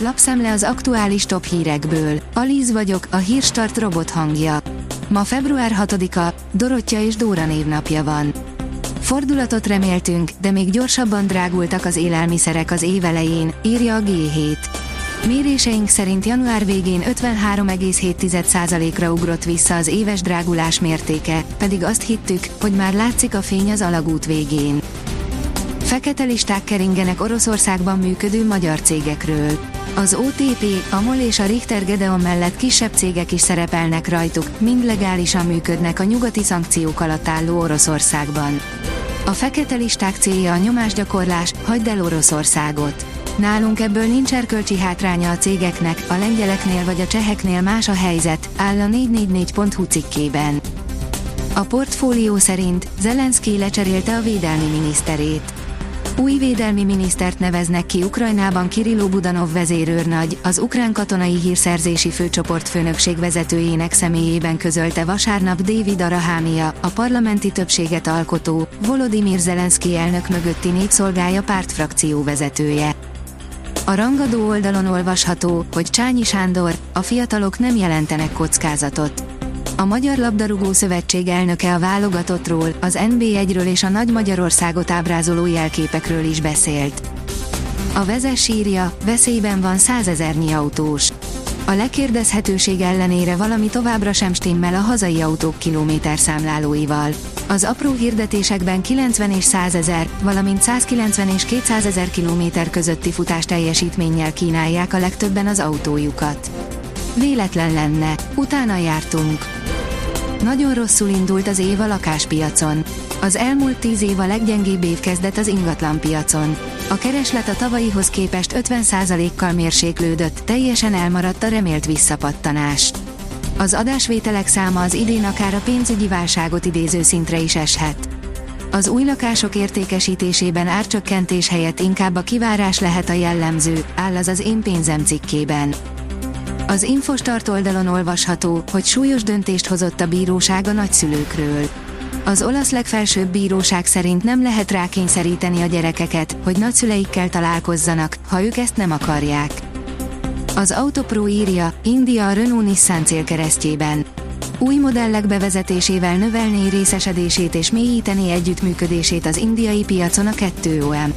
Lapszemle az aktuális top hírekből. Alíz vagyok, a hírstart robot hangja. Ma február 6-a, Dorottya és Dóra névnapja van. Fordulatot reméltünk, de még gyorsabban drágultak az élelmiszerek az év elején, írja a G7. Méréseink szerint január végén 53,7%-ra ugrott vissza az éves drágulás mértéke, pedig azt hittük, hogy már látszik a fény az alagút végén. Fekete listák keringenek Oroszországban működő magyar cégekről. Az OTP, a MOL és a Richter Gedeon mellett kisebb cégek is szerepelnek rajtuk, mind legálisan működnek a nyugati szankciók alatt álló Oroszországban. A fekete listák célja a nyomásgyakorlás, hagyd el Oroszországot. Nálunk ebből nincs erkölcsi hátránya a cégeknek, a lengyeleknél vagy a cseheknél más a helyzet, áll a 444.hu cikkében. A portfólió szerint Zelenszky lecserélte a védelmi miniszterét. Új védelmi minisztert neveznek ki Ukrajnában Kirilló Budanov vezérőrnagy, az ukrán katonai hírszerzési főcsoport főnökség vezetőjének személyében közölte vasárnap David Arahámia, a parlamenti többséget alkotó, Volodymyr Zelenszky elnök mögötti népszolgája pártfrakció vezetője. A rangadó oldalon olvasható, hogy Csányi Sándor, a fiatalok nem jelentenek kockázatot. A Magyar Labdarúgó Szövetség elnöke a válogatottról, az NB1-ről és a Nagy Magyarországot ábrázoló jelképekről is beszélt. A vezes írja, veszélyben van százezernyi autós. A lekérdezhetőség ellenére valami továbbra sem stimmel a hazai autók kilométer számlálóival. Az apró hirdetésekben 90 és 100 ezer, valamint 190 és 200 ezer kilométer közötti futás teljesítménnyel kínálják a legtöbben az autójukat. Véletlen lenne, utána jártunk. Nagyon rosszul indult az év a lakáspiacon. Az elmúlt tíz év a leggyengébb év kezdett az ingatlanpiacon. A kereslet a tavalyihoz képest 50%-kal mérséklődött, teljesen elmaradt a remélt visszapattanás. Az adásvételek száma az idén akár a pénzügyi válságot idéző szintre is eshet. Az új lakások értékesítésében árcsökkentés helyett inkább a kivárás lehet a jellemző, áll az az én pénzem cikkében. Az Infostart oldalon olvasható, hogy súlyos döntést hozott a bíróság a nagyszülőkről. Az olasz legfelsőbb bíróság szerint nem lehet rákényszeríteni a gyerekeket, hogy nagyszüleikkel találkozzanak, ha ők ezt nem akarják. Az Autopro írja, India a Renault-Nissan célkeresztjében. Új modellek bevezetésével növelné részesedését és mélyíteni együttműködését az indiai piacon a 2OM.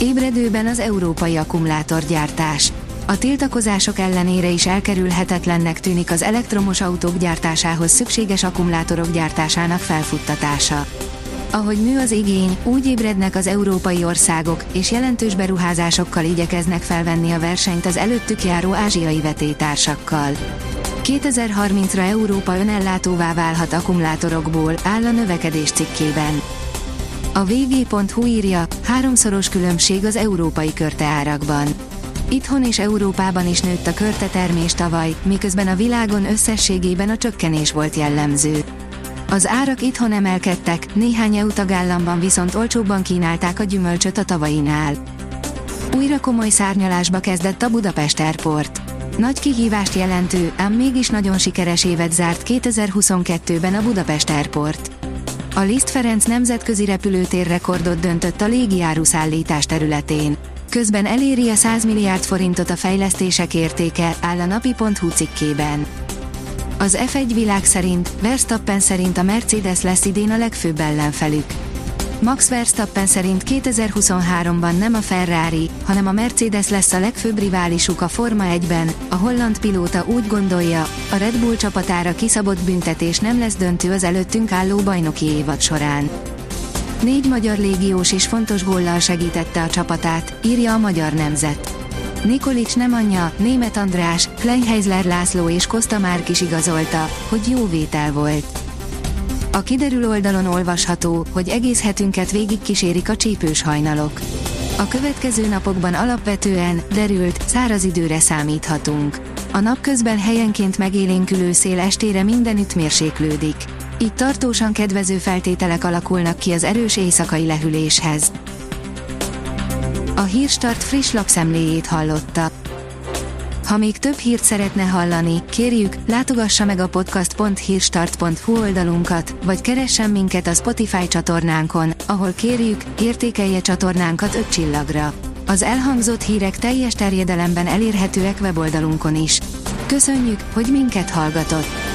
Ébredőben az európai akkumulátorgyártás. A tiltakozások ellenére is elkerülhetetlennek tűnik az elektromos autók gyártásához szükséges akkumulátorok gyártásának felfuttatása. Ahogy nő az igény, úgy ébrednek az európai országok, és jelentős beruházásokkal igyekeznek felvenni a versenyt az előttük járó ázsiai vetétársakkal. 2030-ra Európa önellátóvá válhat akkumulátorokból, áll a növekedés cikkében. A vg.hu írja, háromszoros különbség az európai körteárakban. Itthon és Európában is nőtt a körte termés tavaly, miközben a világon összességében a csökkenés volt jellemző. Az árak itthon emelkedtek, néhány EU tagállamban viszont olcsóbban kínálták a gyümölcsöt a tavainál. Újra komoly szárnyalásba kezdett a Budapest Airport. Nagy kihívást jelentő, ám mégis nagyon sikeres évet zárt 2022-ben a Budapest Airport. A Liszt Ferenc nemzetközi repülőtér rekordot döntött a légiáruszállítás területén. Közben eléri a 100 milliárd forintot a fejlesztések értéke, áll a napi.hu cikkében. Az F1 világ szerint, Verstappen szerint a Mercedes lesz idén a legfőbb ellenfelük. Max Verstappen szerint 2023-ban nem a Ferrari, hanem a Mercedes lesz a legfőbb riválisuk a Forma 1-ben, a holland pilóta úgy gondolja, a Red Bull csapatára kiszabott büntetés nem lesz döntő az előttünk álló bajnoki évad során. Négy magyar légiós is fontos góllal segítette a csapatát, írja a Magyar Nemzet. Nikolics nem anyja, Német András, Kleinheisler László és Kosta Márk is igazolta, hogy jó vétel volt. A kiderül oldalon olvasható, hogy egész hetünket végig kísérik a csípős hajnalok. A következő napokban alapvetően, derült, száraz időre számíthatunk. A napközben helyenként megélénkülő szél estére mindenütt mérséklődik. Így tartósan kedvező feltételek alakulnak ki az erős éjszakai lehűléshez. A Hírstart friss lapszemléjét hallotta. Ha még több hírt szeretne hallani, kérjük, látogassa meg a podcast.hírstart.hu oldalunkat, vagy keressen minket a Spotify csatornánkon, ahol kérjük, értékelje csatornánkat 5 csillagra. Az elhangzott hírek teljes terjedelemben elérhetőek weboldalunkon is. Köszönjük, hogy minket hallgatott!